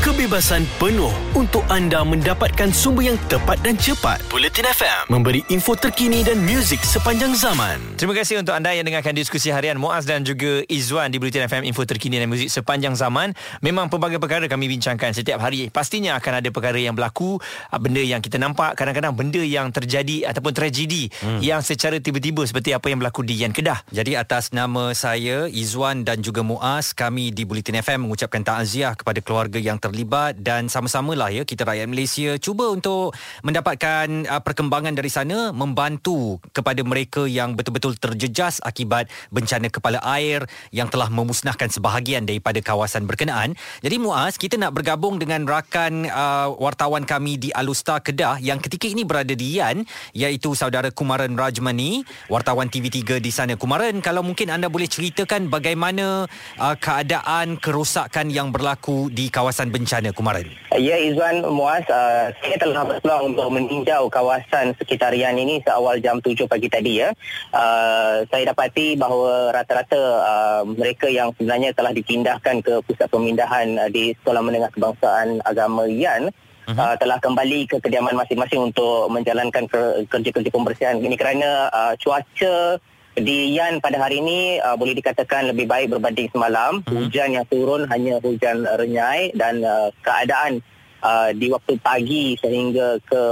kebebasan penuh untuk anda mendapatkan sumber yang tepat dan cepat. Bulletin FM memberi info terkini dan muzik sepanjang zaman. Terima kasih untuk anda yang dengarkan diskusi harian Muaz dan juga Izwan di Bulletin FM info terkini dan muzik sepanjang zaman. Memang pelbagai perkara kami bincangkan setiap hari. Pastinya akan ada perkara yang berlaku, benda yang kita nampak, kadang-kadang benda yang terjadi ataupun tragedi hmm. yang secara tiba-tiba seperti apa yang berlaku di Yan Kedah. Jadi atas nama saya Izwan dan juga Muaz, kami di Bulletin FM mengucapkan takziah kepada keluarga yang terlibat dan sama-sama lah ya kita rakyat Malaysia cuba untuk mendapatkan uh, perkembangan dari sana membantu kepada mereka yang betul-betul terjejas akibat bencana kepala air yang telah memusnahkan sebahagian daripada kawasan berkenaan. Jadi Muaz, kita nak bergabung dengan rakan uh, wartawan kami di Alusta Kedah yang ketika ini berada di Yan iaitu saudara Kumaran Rajmani, wartawan TV3 di sana. Kumaran, kalau mungkin anda boleh ceritakan bagaimana uh, keadaan kerosakan yang berlaku di kawasan bencana Kumaran? Ya Izwan Muaz, uh, saya telah berpeluang untuk meninjau kawasan sekitar Yan ini seawal jam 7 pagi tadi ya. Uh, saya dapati bahawa rata-rata uh, mereka yang sebenarnya telah dipindahkan ke pusat pemindahan uh, di Sekolah Menengah Kebangsaan Agama Yan uh-huh. uh, telah kembali ke kediaman masing-masing untuk menjalankan kerja-kerja pembersihan. Ini kerana uh, cuaca di Yan pada hari ini uh, boleh dikatakan lebih baik berbanding semalam. Hmm. Hujan yang turun hanya hujan renyai dan uh, keadaan uh, di waktu pagi sehingga ke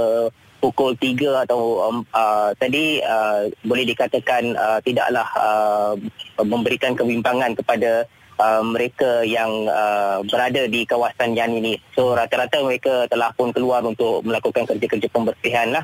pukul 3 atau um, uh, tadi uh, boleh dikatakan uh, tidaklah uh, memberikan kebimbangan kepada uh, mereka yang uh, berada di kawasan Yan ini. So rata-rata mereka telah pun keluar untuk melakukan kerja-kerja pembersihan lah.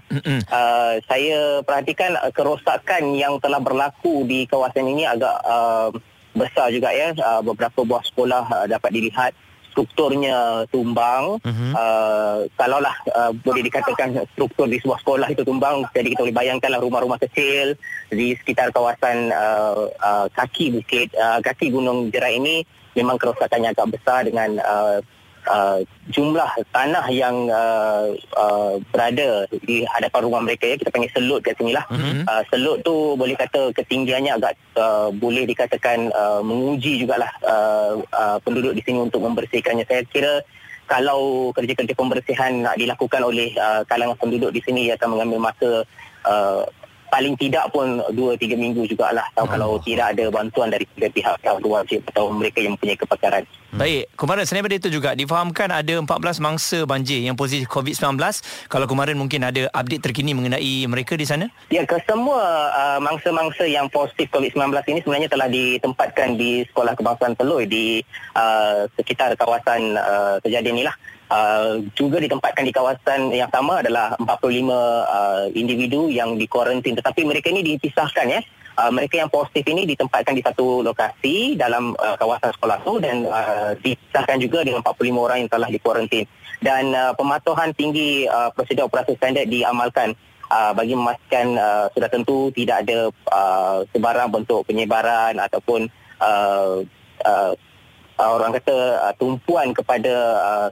Uh, saya perhatikan uh, kerosakan yang telah berlaku di kawasan ini agak uh, besar juga ya. Uh, beberapa buah sekolah uh, dapat dilihat strukturnya tumbang. Uh-huh. Uh, kalaulah uh, boleh dikatakan struktur di sebuah sekolah itu tumbang, jadi kita boleh bayangkanlah rumah-rumah kecil di sekitar kawasan uh, uh, kaki bukit, uh, kaki Gunung Jerai ini memang kerosakannya agak besar dengan uh, uh, jumlah tanah yang uh, uh, berada di hadapan rumah mereka ya kita panggil selut kat sini lah mm-hmm. uh, selut tu boleh kata ketinggiannya agak uh, boleh dikatakan uh, menguji jugalah uh, uh, penduduk di sini untuk membersihkannya saya kira kalau kerja-kerja pembersihan nak dilakukan oleh uh, kalangan penduduk di sini ia akan mengambil masa uh, paling tidak pun 2-3 minggu jugalah oh. kalau tidak ada bantuan dari pihak wajib atau mereka yang mempunyai kepakaran. Hmm. Baik, kemarin selain daripada itu juga difahamkan ada 14 mangsa banjir yang positif COVID-19. Kalau kemarin mungkin ada update terkini mengenai mereka di sana? Ya, ke semua uh, mangsa-mangsa yang positif COVID-19 ini sebenarnya telah ditempatkan di Sekolah Kebangsaan Telui di uh, sekitar kawasan uh, kejadian inilah. Uh, juga ditempatkan di kawasan yang sama adalah 45 uh, individu yang dikuarantin. Tetapi mereka ini dipisahkan ya. Uh, mereka yang positif ini ditempatkan di satu lokasi dalam uh, kawasan sekolah itu dan uh, dipisahkan juga dengan 45 orang yang telah dikuarantin. Dan uh, pematuhan tinggi uh, prosedur operasi standard diamalkan. Uh, bagi memastikan uh, sudah tentu tidak ada uh, sebarang bentuk penyebaran ataupun uh, uh, orang kata uh, tumpuan kepada uh,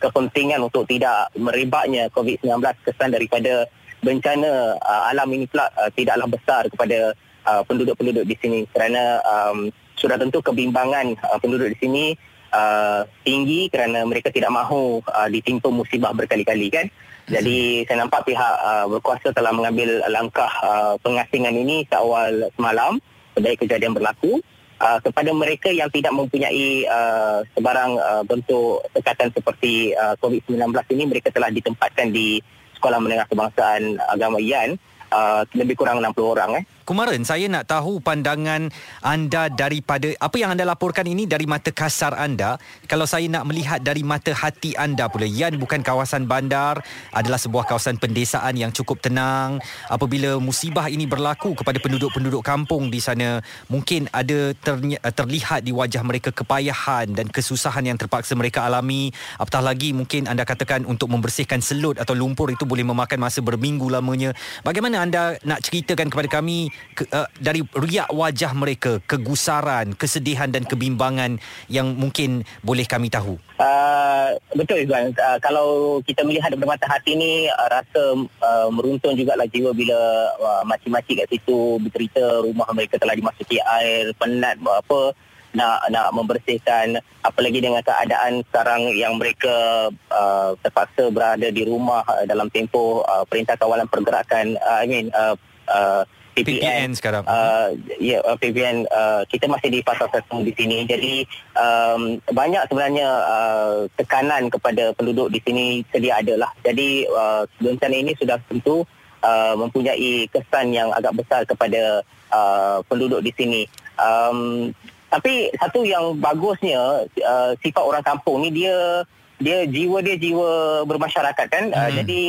kepentingan untuk tidak merebaknya COVID-19. Kesan daripada bencana uh, alam ini pula uh, tidaklah besar kepada uh, penduduk-penduduk di sini. Kerana um, sudah tentu kebimbangan uh, penduduk di sini uh, tinggi kerana mereka tidak mahu uh, ditimpa musibah berkali-kali kan? Jadi saya nampak pihak uh, berkuasa telah mengambil langkah uh, pengasingan ini seawal semalam sedari kejadian berlaku uh, kepada mereka yang tidak mempunyai uh, sebarang uh, bentuk tekatan seperti uh, COVID-19 ini mereka telah ditempatkan di Sekolah Menengah Kebangsaan Agama Yan uh, lebih kurang 60 orang eh Kumaran, saya nak tahu pandangan anda daripada apa yang anda laporkan ini dari mata kasar anda. Kalau saya nak melihat dari mata hati anda pula, Yan bukan kawasan bandar, adalah sebuah kawasan pendesaan yang cukup tenang. Apabila musibah ini berlaku kepada penduduk-penduduk kampung di sana, mungkin ada ter- terlihat di wajah mereka kepayahan dan kesusahan yang terpaksa mereka alami. Apatah lagi mungkin anda katakan untuk membersihkan selut atau lumpur itu boleh memakan masa berminggu lamanya. Bagaimana anda nak ceritakan kepada kami ke, uh, dari riak wajah mereka, kegusaran, kesedihan dan kebimbangan yang mungkin boleh kami tahu? Uh, betul Izwan. Uh, kalau kita melihat daripada mata hati ni uh, rasa uh, meruntun jugalah jiwa bila uh, makcik-makcik kat situ bercerita rumah mereka telah dimasuki air, penat apa nak nak membersihkan apalagi dengan keadaan sekarang yang mereka uh, terpaksa berada di rumah uh, dalam tempoh uh, perintah kawalan pergerakan uh, I mean uh, uh, PPN, PPN sekarang. Uh, ya, yeah, uh, PPN uh, kita masih di fasa satu di sini. Jadi um, banyak sebenarnya uh, tekanan kepada penduduk di sini sedia ada lah. Jadi uh, bencana ini sudah tentu uh, mempunyai kesan yang agak besar kepada uh, penduduk di sini. Um, tapi satu yang bagusnya uh, sifat orang kampung ni dia dia jiwa dia jiwa bermasyarakat kan hmm. uh, jadi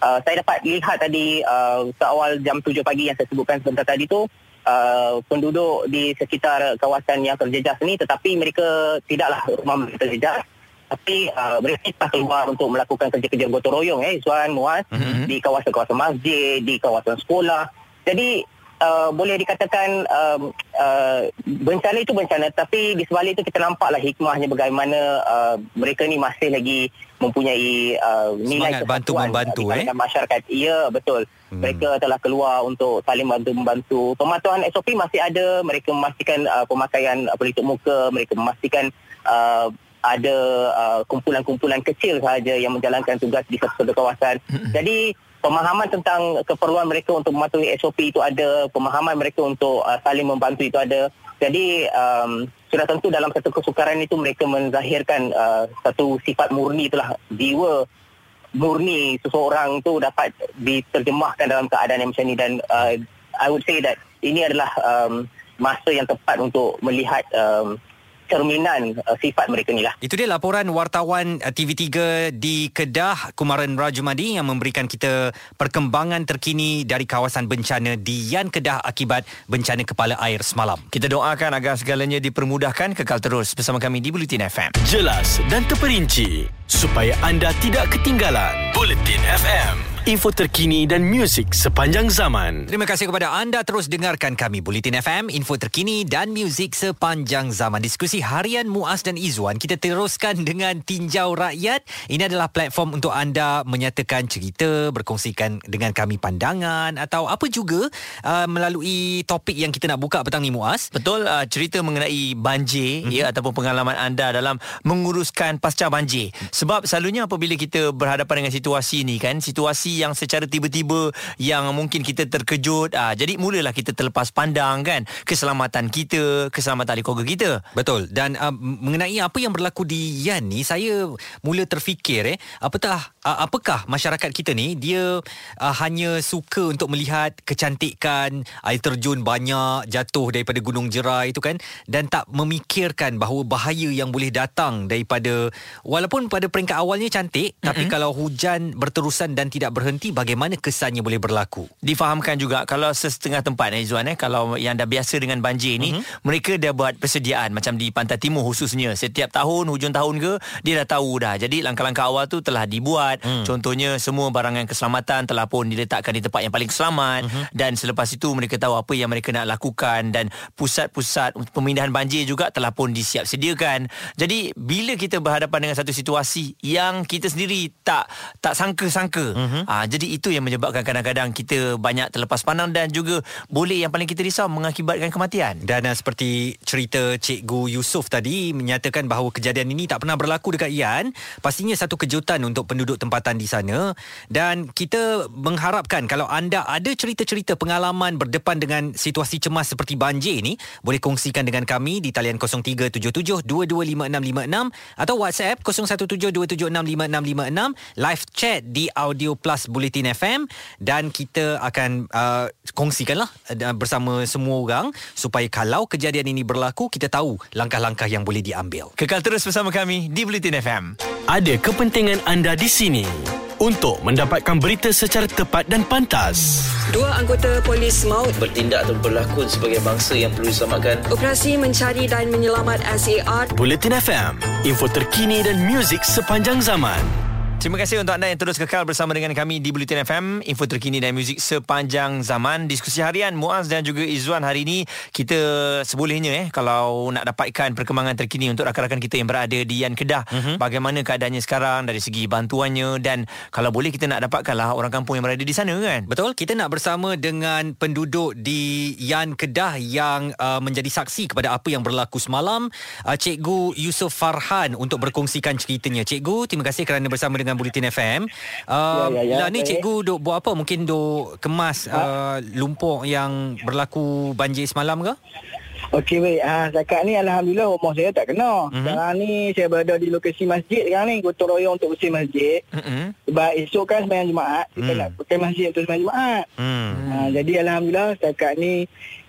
uh, saya dapat lihat tadi uh, seawal jam 7 pagi yang saya sebutkan sebentar tadi tu uh, penduduk di sekitar kawasan yang terjejas ni tetapi mereka tidaklah rumah mereka terjejas tapi uh, mereka tak keluar untuk melakukan kerja-kerja gotong royong eh Suan Muaz hmm. di kawasan-kawasan masjid di kawasan sekolah jadi uh, boleh dikatakan uh, uh, bencana itu bencana. Tapi di sebalik itu kita nampaklah hikmahnya bagaimana uh, mereka ni masih lagi mempunyai uh, nilai Semangat bantu membantu di eh? masyarakat. Ya betul. Hmm. mereka telah keluar untuk saling bantu membantu. Pematuhan SOP masih ada. Mereka memastikan uh, pemakaian uh, pelitup muka. Mereka memastikan uh, ada uh, kumpulan-kumpulan kecil sahaja yang menjalankan tugas di satu-satu kawasan. Jadi pemahaman tentang keperluan mereka untuk mematuhi SOP itu ada, pemahaman mereka untuk uh, saling membantu itu ada. Jadi um, sudah tentu dalam satu kesukaran itu mereka menzahirkan uh, satu sifat murni itulah jiwa murni seseorang itu dapat diterjemahkan dalam keadaan yang macam ini dan uh, I would say that ini adalah um, masa yang tepat untuk melihat um, cerminan uh, sifat mereka ni lah. Itu dia laporan wartawan uh, TV3 di Kedah Kumaran Rajumadi yang memberikan kita perkembangan terkini dari kawasan bencana di Yan Kedah akibat bencana kepala air semalam. Kita doakan agar segalanya dipermudahkan kekal terus bersama kami di Bulletin FM. Jelas dan terperinci supaya anda tidak ketinggalan. Bulletin FM info terkini dan muzik sepanjang zaman. Terima kasih kepada anda terus dengarkan kami Bulletin FM, info terkini dan muzik sepanjang zaman. Diskusi harian Muaz dan Izwan kita teruskan dengan Tinjau Rakyat. Ini adalah platform untuk anda menyatakan cerita, berkongsikan dengan kami pandangan atau apa juga uh, melalui topik yang kita nak buka petang ni Muaz. Betul, uh, cerita mengenai banjir mm-hmm. ya ataupun pengalaman anda dalam menguruskan pasca banjir. Sebab selalunya apabila kita berhadapan dengan situasi ni kan, situasi yang secara tiba-tiba yang mungkin kita terkejut. Ah jadi mulalah kita terlepas pandang kan? Keselamatan kita keselamatan ahli keluarga kita. Betul. Dan uh, mengenai apa yang berlaku di Yan ni saya mula terfikir eh apatah uh, apakah masyarakat kita ni dia uh, hanya suka untuk melihat kecantikan air terjun banyak jatuh daripada gunung jerai itu kan? Dan tak memikirkan bahawa bahaya yang boleh datang daripada walaupun pada peringkat awalnya cantik mm-hmm. tapi kalau hujan berterusan dan tidak ber berhenti bagaimana kesannya boleh berlaku difahamkan juga kalau setengah tempat eh Zuan eh kalau yang dah biasa dengan banjir ni uh-huh. mereka dah buat persediaan macam di pantai timur khususnya setiap tahun hujung tahun ke dia dah tahu dah jadi langkah-langkah awal tu telah dibuat uh-huh. contohnya semua barangan keselamatan telah pun diletakkan di tempat yang paling selamat uh-huh. dan selepas itu mereka tahu apa yang mereka nak lakukan dan pusat-pusat pemindahan banjir juga telah pun disiap sediakan jadi bila kita berhadapan dengan satu situasi yang kita sendiri tak tak sangka-sangka uh-huh. Ha, jadi itu yang menyebabkan kadang-kadang kita banyak terlepas pandang dan juga boleh yang paling kita risau mengakibatkan kematian. Dan uh, seperti cerita Cikgu Yusof tadi menyatakan bahawa kejadian ini tak pernah berlaku dekat Ian. Pastinya satu kejutan untuk penduduk tempatan di sana. Dan kita mengharapkan kalau anda ada cerita-cerita pengalaman berdepan dengan situasi cemas seperti banjir ini, boleh kongsikan dengan kami di talian 0377225656 atau WhatsApp 0172765656 live chat di Audio Plus Bulletin FM dan kita akan uh, kongsikanlah uh, bersama semua orang supaya kalau kejadian ini berlaku kita tahu langkah-langkah yang boleh diambil. Kekal terus bersama kami di Bulletin FM. Ada kepentingan anda di sini untuk mendapatkan berita secara tepat dan pantas. Dua anggota polis maut bertindak atau berlakon sebagai bangsa yang perlu diselamatkan. Operasi mencari dan menyelamat SAR. Bulletin FM, info terkini dan muzik sepanjang zaman. Terima kasih untuk anda yang terus kekal bersama dengan kami di Bulletin FM, info terkini dan muzik sepanjang zaman. Diskusi harian Muaz dan juga Izzuan hari ini kita sebolehnya eh kalau nak dapatkan perkembangan terkini untuk rakan-rakan kita yang berada di Yan Kedah, mm-hmm. bagaimana keadaannya sekarang dari segi bantuannya dan kalau boleh kita nak dapatkanlah orang kampung yang berada di sana kan. Betul, kita nak bersama dengan penduduk di Yan Kedah yang uh, menjadi saksi kepada apa yang berlaku semalam, uh, Cikgu Yusof Farhan untuk berkongsikan ceritanya. Cikgu, terima kasih kerana bersama dengan Bulletin FM. Uh, Ya, ya, ya, lah ni baik. cikgu duk buat apa? Mungkin duk kemas uh, lumpur yang berlaku banjir semalam ke? Okey baik. Ha, setakat ni Alhamdulillah rumah saya tak kena. Mhm. Mm-hmm. Sekarang ni saya berada di lokasi masjid sekarang ni. Gotong royong untuk bersih masjid. Mm-mm. Sebab esok kan sembahyang Jumaat. Kita Hmm. nak pakai masjid untuk sembahyang Jumaat. Hmm. Ha, jadi Alhamdulillah setakat ni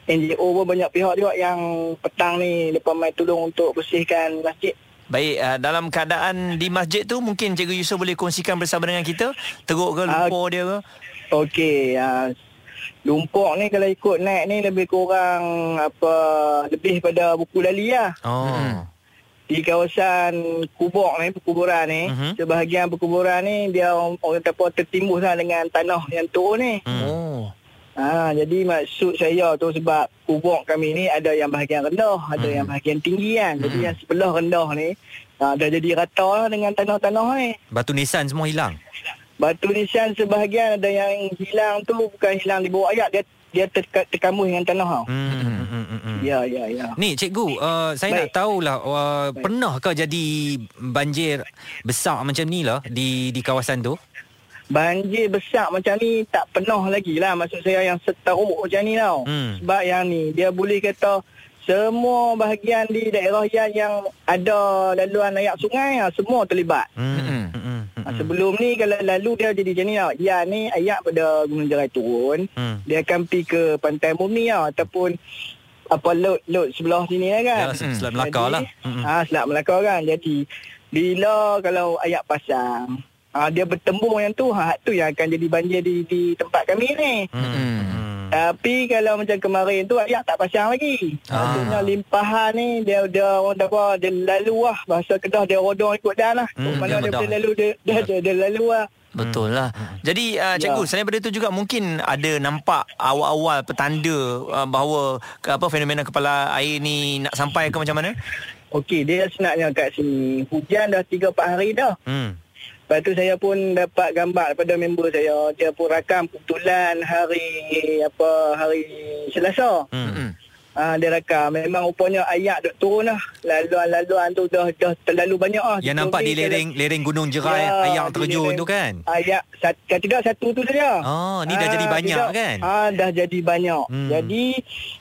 NGO pun banyak pihak juga yang petang ni lepas mai tolong untuk bersihkan masjid. Baik, uh, dalam keadaan di masjid tu mungkin Cikgu Yusof boleh kongsikan bersama dengan kita teruk ke Ah, lumpur dia ke? Okey, ha, lumpur ni kalau ikut naik ni lebih kurang apa lebih pada buku lali lah. Oh. Hmm. di kawasan kubur ni, perkuburan ni, uh-huh. sebahagian perkuburan ni dia orang, orang kata apa tertimbus lah dengan tanah yang turun ni. Hmm. Oh. Ha, jadi maksud saya tu sebab kubur kami ni ada yang bahagian rendah, ada Hmm. yang bahagian tinggi kan. Jadi Mhm. yang sebelah rendah ni ha, dah jadi rata lah dengan tanah-tanah ni. Batu nisan semua hilang. Batu nisan sebahagian ada yang hilang tu bukan hilang di bawah ayat dia dia terka, terkambus dengan tanah tau. Hmm. hmm, hmm, hmm, hmm. Ya ya ya. Ni cikgu, uh, saya Baik. nak tahulah uh, pernahkah jadi banjir besar macam ni lah di di kawasan tu? Banjir besar macam ni tak pernah lagi lah maksud saya yang seteruk macam ni tau. Hmm. Sebab yang ni dia boleh kata semua bahagian di daerah yang yang ada laluan air sungai ah, semua terlibat. Hmm. Hmm. hmm, hmm. sebelum ni kalau lalu dia jadi macam ni tau. Ya ni air pada Gunung Jerai turun. Hmm. Dia akan pergi ke Pantai Murni tau ataupun apa laut laut sebelah sini lah kan. Yalah, Selat Melaka lah. Hmm. Ha, Selat Melaka kan. Jadi bila kalau air pasang ha, dia bertembung yang tu ha tu yang akan jadi banjir di di tempat kami ni. Hmm. Tapi kalau macam kemarin tu air tak pasang lagi. Ah. Limpahan ni dia dia orang tak apa dia lalu lah bahasa Kedah dia rodong ikut dah lah. Hmm, Mana dia dia lalu dia dia, dia, dia lalu lah. Betul lah. Jadi uh, cikgu, Ya. selain daripada itu juga mungkin ada nampak awal-awal petanda uh, bahawa ke, apa fenomena kepala air ni nak sampai ke macam mana? Okey, dia senaknya kat sini. Hujan dah 3 4 hari dah. Hmm. Lepas tu saya pun dapat gambar daripada member saya. Dia pun rakam kebetulan hari apa hari Selasa. Hmm. Mm-mm. Ah dia rakam memang rupanya ayak duk turun lah. Laluan-laluan tu dah dah terlalu banyak ah. Yang nampak di lereng lereng Gunung Jerai Ya, air di terjun lereng. tu kan? Ayak sat, kan tidak satu tu saja. Oh, ni dah jadi banyak tidak. kan? Ah dah jadi banyak. Hmm. Hmm. Jadi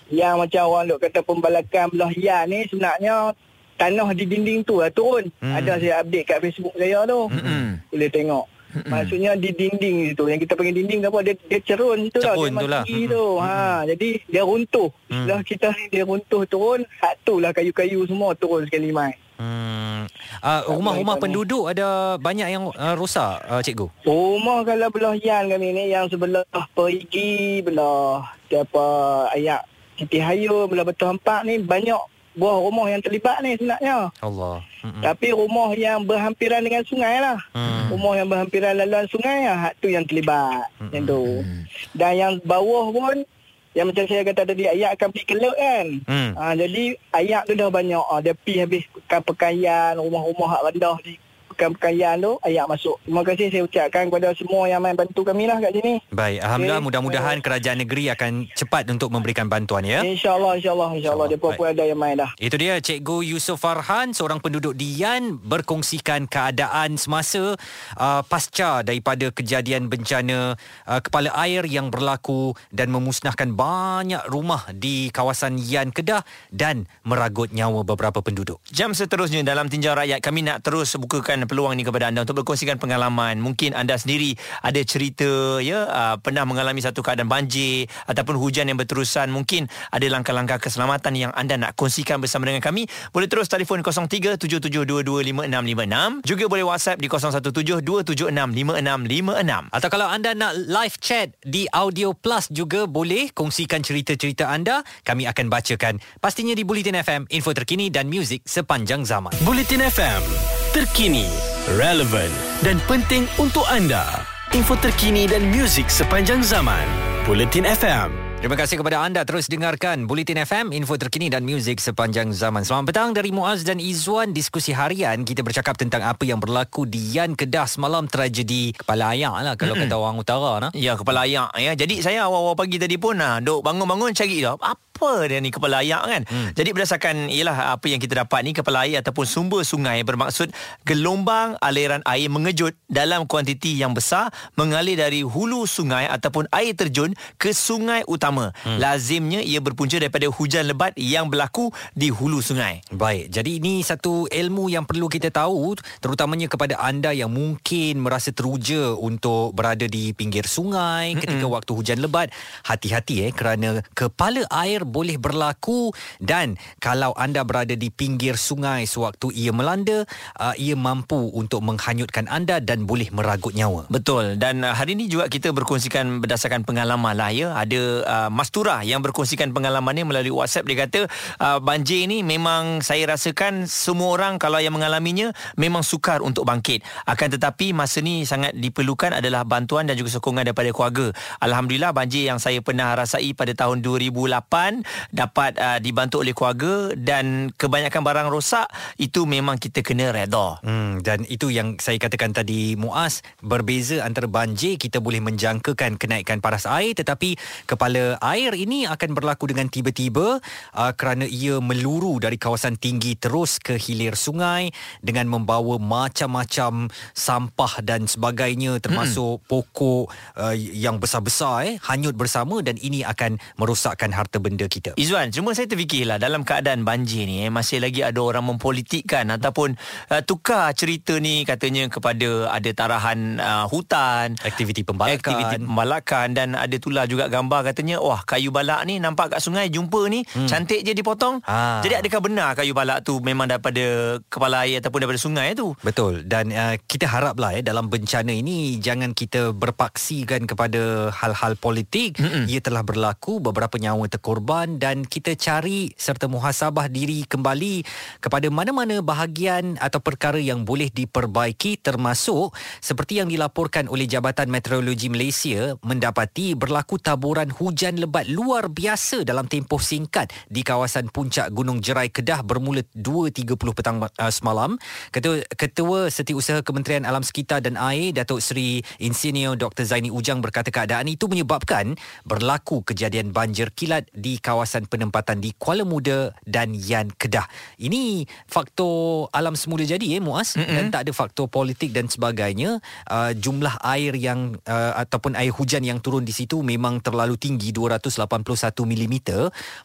yang macam orang duk kata pembalakan belah yan ni sebenarnya tanah di dinding tu lah turun. Hmm. Ada saya update kat Facebook saya tu. Mm-mm. Boleh tengok. Mm-mm. Maksudnya di dinding situ yang kita panggil dinding tu apa dia dia cerun situ lah Cerun dia tu lah. mati Mm-mm. tu. Ha jadi dia runtuh. Mm. Istilah kita dia runtuh turun, hak tu lah kayu-kayu semua turun sekali mai. Hmm. Uh, rumah-rumah penduduk ada banyak yang uh, rosak uh, cikgu. Rumah kalau belah yan kami ni yang sebelah Perigi, belah apa ayak Siti Hayu, belah Betul Empat ni banyak buah rumah yang terlibat ni sebenarnya. Allah. Hmm. Tapi rumah yang berhampiran dengan sungai lah. Hmm. Rumah yang berhampiran laluan sungai lah, hak tu yang terlibat. Hmm. Yang tu. Dan yang bawah pun, yang macam saya kata tadi, ayak akan pergi ke laut kan. Hmm. Ha, jadi ayak tu dah banyak. Ha, dia pergi habis pekan-pekaian, rumah-rumah hak rendah di pekan-pekaian tu, ayak masuk. Terima kasih saya ucapkan kepada semua yang main bantu kami lah kat sini. Baik, alhamdulillah Okey. mudah-mudahan kerajaan negeri akan cepat untuk memberikan bantuan ya. InsyaAllah, insyaAllah, insyaAllah. Dia pun ada yang main dah. Itu dia Cikgu Yusof Farhan seorang penduduk Dian berkongsikan keadaan semasa uh, pasca daripada kejadian bencana uh, kepala air yang berlaku dan memusnahkan banyak rumah di kawasan Yan Kedah dan meragut nyawa beberapa penduduk. Jam seterusnya dalam tinjau rakyat kami nak terus bukakan peluang ni kepada anda untuk berkongsikan pengalaman. Mungkin anda sendiri ada cerita ya uh, pernah mengalami satu keadaan banjir ataupun hujan yang berterusan. Mungkin ada langkah-langkah keselamatan yang anda nak kongsikan bersama dengan kami. Boleh terus telefon 0377225656 juga boleh WhatsApp di 0172765656. Atau kalau anda nak live chat di Audio Plus juga boleh kongsikan cerita-cerita anda. Kami akan bacakan pastinya di Bulletin FM, info terkini dan muzik sepanjang zaman. Bulletin FM, terkini, relevant dan penting untuk anda. Info terkini dan muzik sepanjang zaman. Bulletin FM. Terima kasih kepada anda terus dengarkan Bulletin FM, info terkini dan muzik sepanjang zaman. Selamat petang dari Muaz dan Izwan. Diskusi harian kita bercakap tentang apa yang berlaku di Yan Kedah semalam tragedi kepala ayak lah kalau kata orang utara. Nah. Ya, kepala ayak ya. Jadi saya awal-awal pagi tadi pun nah, duk bangun-bangun cari dah. Apa apa dia ni kepala air kan. Hmm. Jadi berdasarkan ialah apa yang kita dapat ni kepala air ataupun sumber sungai bermaksud gelombang aliran air mengejut dalam kuantiti yang besar mengalir dari hulu sungai ataupun air terjun ke sungai utama. Hmm. Lazimnya ia berpunca daripada hujan lebat yang berlaku di hulu sungai. Baik, jadi ini satu ilmu yang perlu kita tahu terutamanya kepada anda yang mungkin merasa teruja untuk berada di pinggir sungai ketika Mm-mm. waktu hujan lebat. Hati-hati eh kerana kepala air boleh berlaku dan kalau anda berada di pinggir sungai sewaktu ia melanda uh, ia mampu untuk menghanyutkan anda dan boleh meragut nyawa. Betul. Dan uh, hari ini juga kita berkongsikan berdasarkan pengalaman lah ya. Ada uh, Mastura yang berkongsikan pengalamannya melalui WhatsApp. Dia kata uh, banjir ini memang saya rasakan semua orang kalau yang mengalaminya memang sukar untuk bangkit. Akan tetapi masa ni sangat diperlukan adalah bantuan dan juga sokongan daripada keluarga. Alhamdulillah banjir yang saya pernah rasai pada tahun 2008 dapat uh, dibantu oleh keluarga dan kebanyakan barang rosak itu memang kita kena reda. Hmm dan itu yang saya katakan tadi Muaz berbeza antara banjir kita boleh menjangkakan kenaikan paras air tetapi kepala air ini akan berlaku dengan tiba-tiba uh, kerana ia meluru dari kawasan tinggi terus ke hilir sungai dengan membawa macam-macam sampah dan sebagainya termasuk hmm. pokok uh, yang besar-besar eh hanyut bersama dan ini akan merosakkan harta benda benda kita. Izwan, cuma saya terfikirlah dalam keadaan banjir ni eh, masih lagi ada orang mempolitikkan ataupun uh, tukar cerita ni katanya kepada ada tarahan uh, hutan, aktiviti pembalakan, aktiviti pembalakan dan ada tulah juga gambar katanya wah kayu balak ni nampak kat sungai jumpa ni hmm. cantik je dipotong. Ha. Jadi adakah benar kayu balak tu memang daripada kepala air ataupun daripada sungai tu? Betul dan uh, kita haraplah eh dalam bencana ini jangan kita berpaksikan kepada hal-hal politik. Mm-mm. Ia telah berlaku beberapa nyawa terkorban korban dan kita cari serta muhasabah diri kembali kepada mana-mana bahagian atau perkara yang boleh diperbaiki termasuk seperti yang dilaporkan oleh Jabatan Meteorologi Malaysia mendapati berlaku taburan hujan lebat luar biasa dalam tempoh singkat di kawasan puncak Gunung Jerai Kedah bermula 2.30 petang uh, semalam. Ketua, Ketua Setiausaha Kementerian Alam Sekitar dan Air Datuk Seri Insinyur Dr. Zaini Ujang berkata keadaan itu menyebabkan berlaku kejadian banjir kilat di kawasan penempatan di Kuala Muda dan Yan Kedah. Ini faktor alam semula jadi eh Muaz mm-hmm. dan tak ada faktor politik dan sebagainya. Uh, jumlah air yang uh, ataupun air hujan yang turun di situ memang terlalu tinggi 281 mm.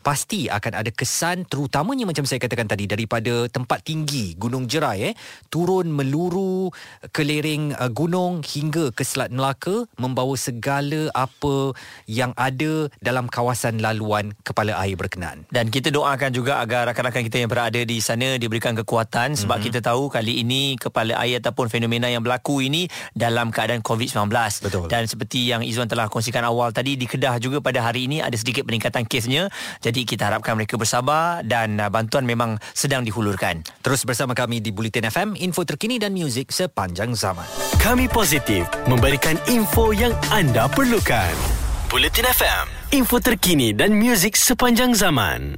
Pasti akan ada kesan terutamanya macam saya katakan tadi daripada tempat tinggi Gunung Jerai eh turun meluru ke lereng uh, gunung hingga ke Selat Melaka membawa segala apa yang ada dalam kawasan laluan kepala air berkenaan. Dan kita doakan juga agar rakan-rakan kita yang berada di sana diberikan kekuatan sebab mm-hmm. kita tahu kali ini kepala air ataupun fenomena yang berlaku ini dalam keadaan COVID-19. Betul. Dan seperti yang Izwan telah kongsikan awal tadi di Kedah juga pada hari ini ada sedikit peningkatan kesnya. Jadi kita harapkan mereka bersabar dan uh, bantuan memang sedang dihulurkan. Terus bersama kami di Bulletin FM, info terkini dan muzik sepanjang zaman. Kami positif memberikan info yang anda perlukan. Bulletin FM, info terkini dan muzik sepanjang zaman.